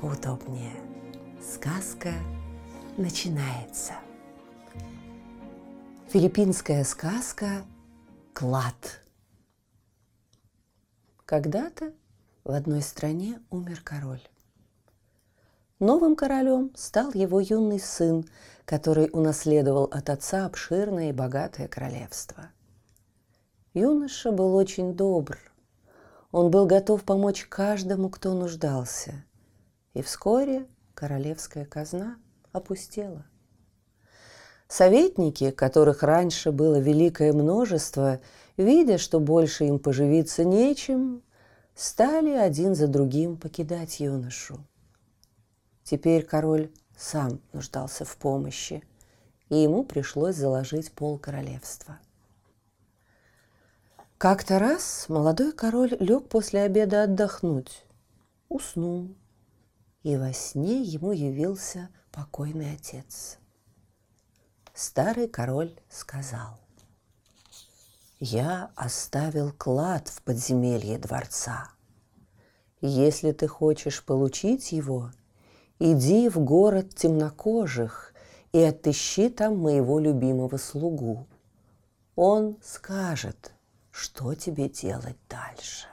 поудобнее. Сказка начинается. Филиппинская сказка «Клад». Когда-то в одной стране умер король. Новым королем стал его юный сын, который унаследовал от отца обширное и богатое королевство. Юноша был очень добр. Он был готов помочь каждому, кто нуждался. И вскоре королевская казна опустела. Советники, которых раньше было великое множество, видя, что больше им поживиться нечем, стали один за другим покидать юношу. Теперь король сам нуждался в помощи, и ему пришлось заложить пол королевства. Как-то раз молодой король лег после обеда отдохнуть, уснул, и во сне ему явился покойный отец. Старый король сказал, «Я оставил клад в подземелье дворца. Если ты хочешь получить его, иди в город темнокожих и отыщи там моего любимого слугу. Он скажет, что тебе делать дальше.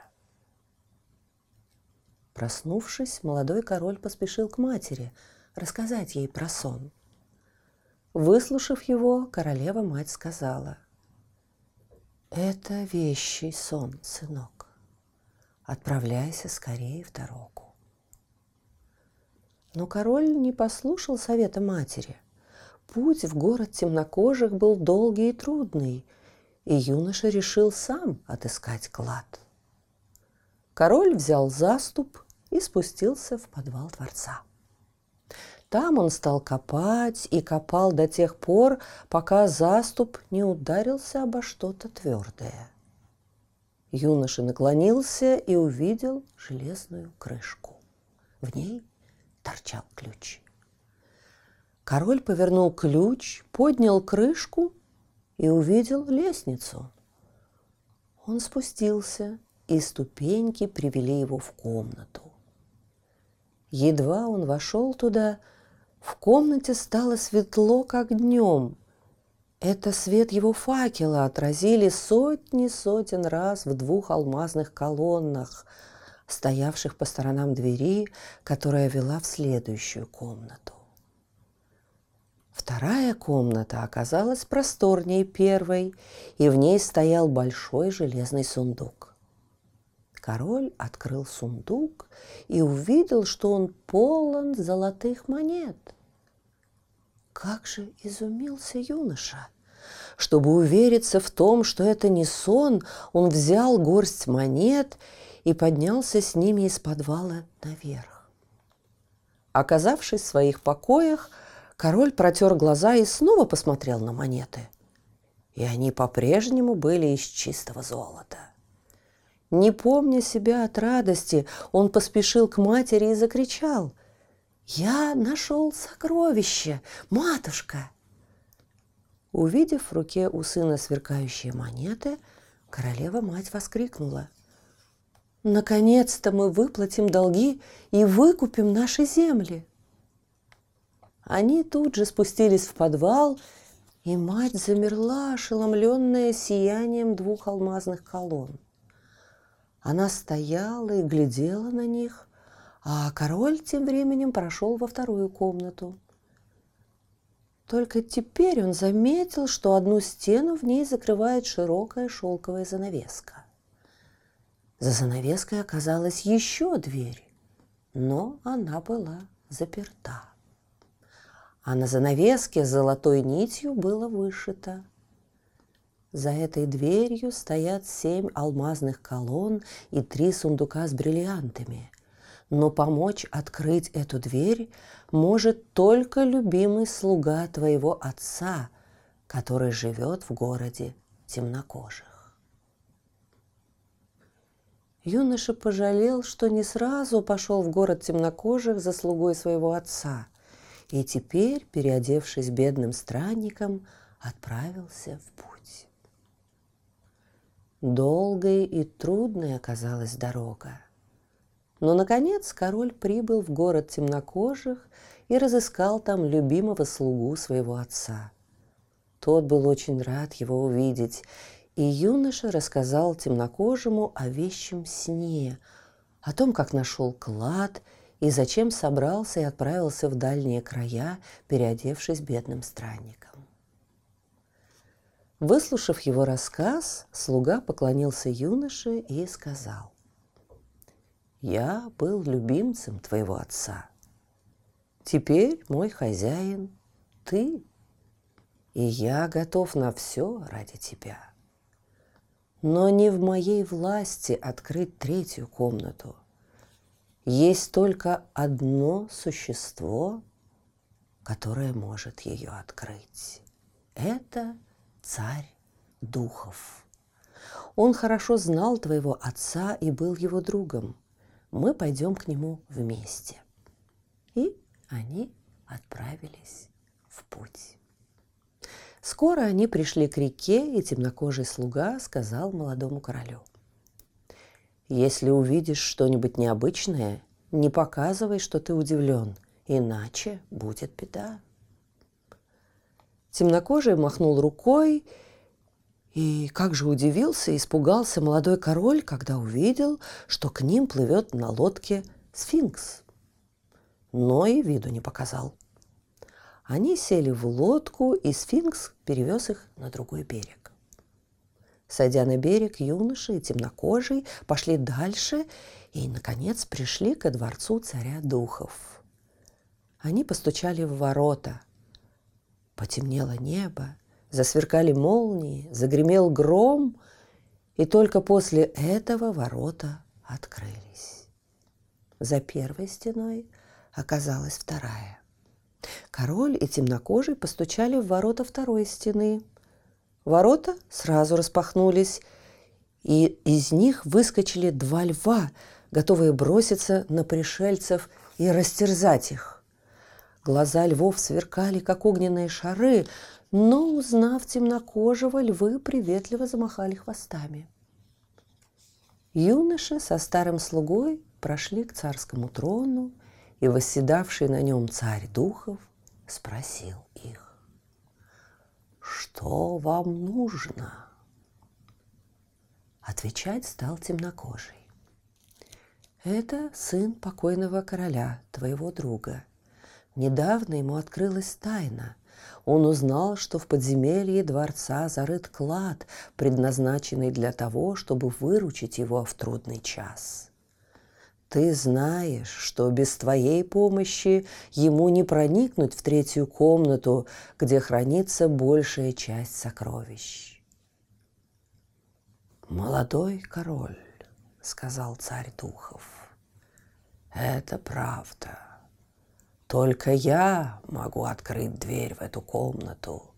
Проснувшись, молодой король поспешил к матери рассказать ей про сон. Выслушав его, королева-мать сказала, «Это вещий сон, сынок. Отправляйся скорее в дорогу». Но король не послушал совета матери. Путь в город темнокожих был долгий и трудный, и юноша решил сам отыскать клад. Король взял заступ и спустился в подвал дворца. Там он стал копать и копал до тех пор, пока заступ не ударился обо что-то твердое. Юноша наклонился и увидел железную крышку. В ней торчал ключ. Король повернул ключ, поднял крышку и увидел лестницу. Он спустился, и ступеньки привели его в комнату. Едва он вошел туда, в комнате стало светло, как днем. Это свет его факела отразили сотни сотен раз в двух алмазных колоннах – стоявших по сторонам двери, которая вела в следующую комнату. Вторая комната оказалась просторнее первой, и в ней стоял большой железный сундук. Король открыл сундук и увидел, что он полон золотых монет. Как же изумился юноша! Чтобы увериться в том, что это не сон, он взял горсть монет и поднялся с ними из подвала наверх. Оказавшись в своих покоях, король протер глаза и снова посмотрел на монеты. И они по-прежнему были из чистого золота. Не помня себя от радости, он поспешил к матери и закричал «Я нашел сокровище, матушка!» Увидев в руке у сына сверкающие монеты, королева-мать воскликнула – Наконец-то мы выплатим долги и выкупим наши земли. Они тут же спустились в подвал, и мать замерла, ошеломленная сиянием двух алмазных колонн. Она стояла и глядела на них, а король тем временем прошел во вторую комнату. Только теперь он заметил, что одну стену в ней закрывает широкая шелковая занавеска. За занавеской оказалась еще дверь, но она была заперта. А на занавеске золотой нитью было вышито. За этой дверью стоят семь алмазных колонн и три сундука с бриллиантами. но помочь открыть эту дверь может только любимый слуга твоего отца, который живет в городе темнокожих. Юноша пожалел, что не сразу пошел в город темнокожих за слугой своего отца, и теперь, переодевшись бедным странником, отправился в путь. Долгой и трудной оказалась дорога. Но, наконец, король прибыл в город темнокожих и разыскал там любимого слугу своего отца. Тот был очень рад его увидеть, и юноша рассказал темнокожему о вещем сне, о том, как нашел клад и зачем собрался и отправился в дальние края, переодевшись бедным странником. Выслушав его рассказ, слуга поклонился юноше и сказал, «Я был любимцем твоего отца. Теперь мой хозяин – ты, и я готов на все ради тебя. Но не в моей власти открыть третью комнату. Есть только одно существо, которое может ее открыть. Это царь духов. Он хорошо знал твоего отца и был его другом. Мы пойдем к нему вместе. И они отправились в путь. Скоро они пришли к реке, и темнокожий слуга сказал молодому королю. «Если увидишь что-нибудь необычное, не показывай, что ты удивлен, иначе будет беда». Темнокожий махнул рукой, и как же удивился и испугался молодой король, когда увидел, что к ним плывет на лодке сфинкс. Но и виду не показал. Они сели в лодку, и сфинкс перевез их на другой берег. Сойдя на берег, юноши и темнокожий пошли дальше и, наконец, пришли ко дворцу царя духов. Они постучали в ворота – Потемнело небо, засверкали молнии, загремел гром, и только после этого ворота открылись. За первой стеной оказалась вторая. Король и темнокожий постучали в ворота второй стены. Ворота сразу распахнулись, и из них выскочили два льва, готовые броситься на пришельцев и растерзать их. Глаза львов сверкали, как огненные шары, но, узнав темнокожего, львы приветливо замахали хвостами. Юноши со старым слугой прошли к царскому трону, и восседавший на нем царь духов спросил их, «Что вам нужно?» Отвечать стал темнокожий. «Это сын покойного короля, твоего друга», Недавно ему открылась тайна. Он узнал, что в подземелье дворца зарыт клад, предназначенный для того, чтобы выручить его в трудный час. Ты знаешь, что без твоей помощи ему не проникнуть в третью комнату, где хранится большая часть сокровищ. «Молодой король», — сказал царь духов, — «это правда. Только я могу открыть дверь в эту комнату.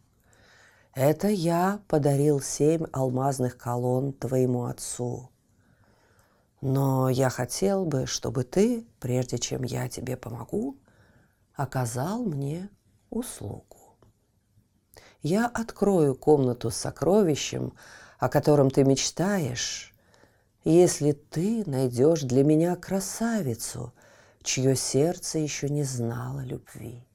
Это я подарил семь алмазных колонн твоему отцу. Но я хотел бы, чтобы ты, прежде чем я тебе помогу, оказал мне услугу. Я открою комнату с сокровищем, о котором ты мечтаешь, если ты найдешь для меня красавицу – чье сердце еще не знало любви.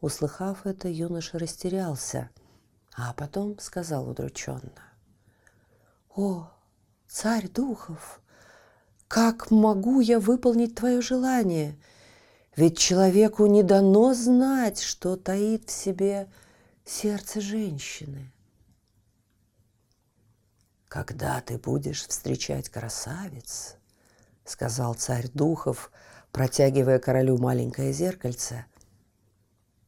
Услыхав это, юноша растерялся, а потом сказал удрученно. «О, царь духов, как могу я выполнить твое желание? Ведь человеку не дано знать, что таит в себе сердце женщины. Когда ты будешь встречать красавиц, — сказал царь духов, протягивая королю маленькое зеркальце.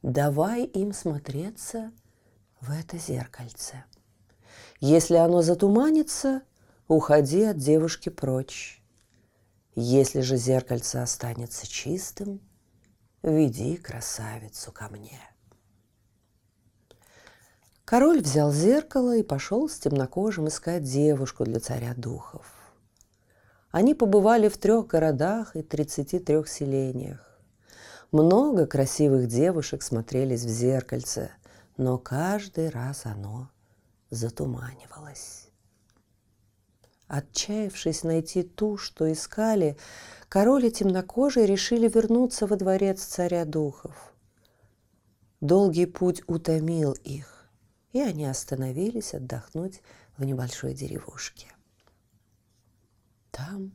«Давай им смотреться в это зеркальце. Если оно затуманится, уходи от девушки прочь. Если же зеркальце останется чистым, веди красавицу ко мне. Король взял зеркало и пошел с темнокожим искать девушку для царя духов. Они побывали в трех городах и тридцати трех селениях. Много красивых девушек смотрелись в зеркальце, но каждый раз оно затуманивалось. Отчаявшись найти ту, что искали, король и темнокожие решили вернуться во дворец царя духов. Долгий путь утомил их, и они остановились отдохнуть в небольшой деревушке. Там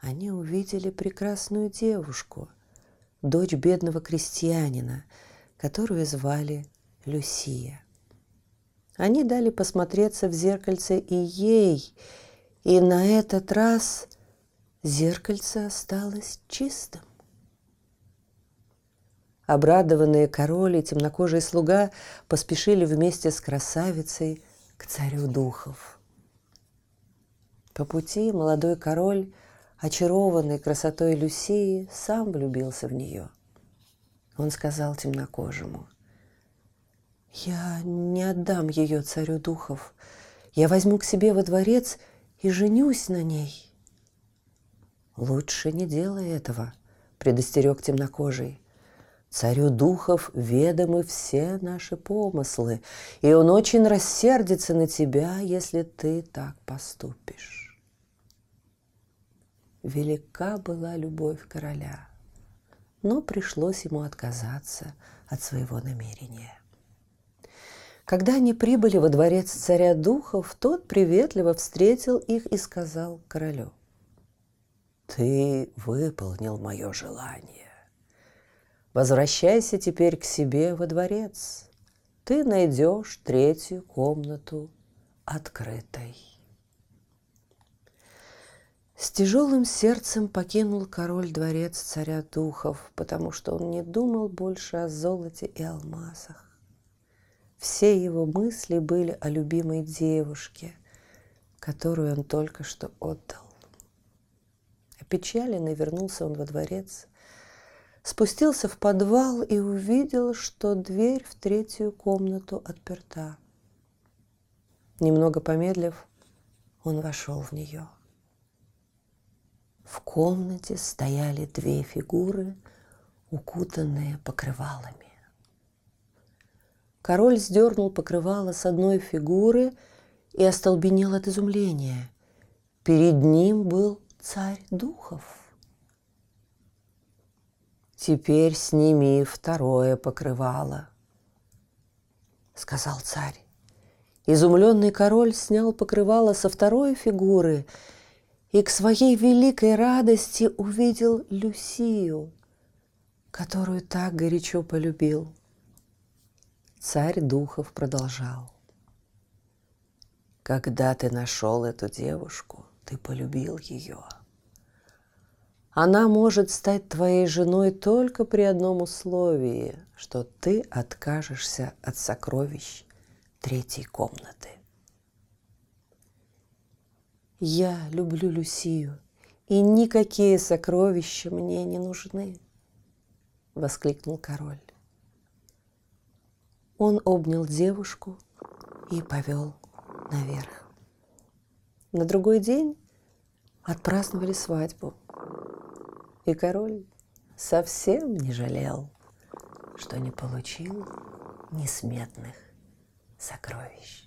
они увидели прекрасную девушку, дочь бедного крестьянина, которую звали Люсия. Они дали посмотреться в зеркальце и ей, и на этот раз зеркальце осталось чистым. Обрадованные король и темнокожий слуга поспешили вместе с красавицей к царю духов. По пути молодой король, очарованный красотой Люсии, сам влюбился в нее. Он сказал темнокожему, «Я не отдам ее царю духов. Я возьму к себе во дворец – и женюсь на ней. Лучше не делай этого, предостерег темнокожий. Царю духов ведомы все наши помыслы, и он очень рассердится на тебя, если ты так поступишь. Велика была любовь короля, но пришлось ему отказаться от своего намерения. Когда они прибыли во дворец царя духов, тот приветливо встретил их и сказал королю. «Ты выполнил мое желание. Возвращайся теперь к себе во дворец. Ты найдешь третью комнату открытой». С тяжелым сердцем покинул король дворец царя духов, потому что он не думал больше о золоте и алмазах. Все его мысли были о любимой девушке, которую он только что отдал. Опечаленный вернулся он во дворец, спустился в подвал и увидел, что дверь в третью комнату отперта. Немного помедлив, он вошел в нее. В комнате стояли две фигуры, укутанные покрывалами. Король сдернул покрывало с одной фигуры и остолбенел от изумления. Перед ним был царь духов. «Теперь сними второе покрывало», — сказал царь. Изумленный король снял покрывало со второй фигуры и к своей великой радости увидел Люсию, которую так горячо полюбил — Царь духов продолжал. Когда ты нашел эту девушку, ты полюбил ее. Она может стать твоей женой только при одном условии, что ты откажешься от сокровищ третьей комнаты. Я люблю Люсию, и никакие сокровища мне не нужны, воскликнул король. Он обнял девушку и повел наверх. На другой день отпраздновали свадьбу. И король совсем не жалел, что не получил несметных сокровищ.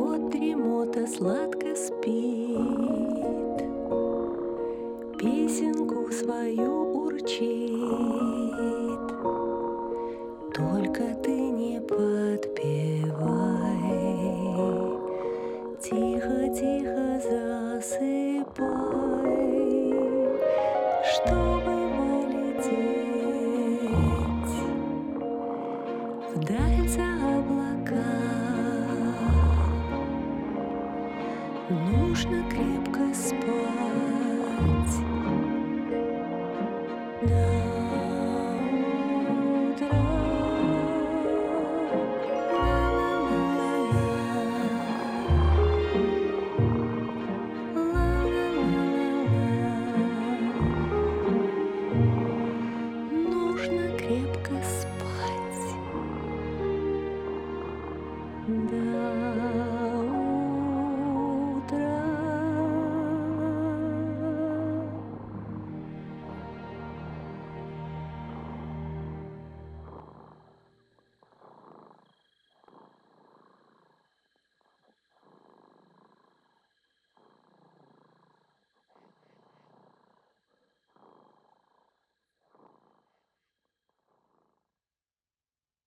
Кот дремота сладко спит, Песенку свою урчит. Только ты не подпевай. Тихо-тихо засыпай. Чтобы полететь Вдаль за Нужно крепко спать.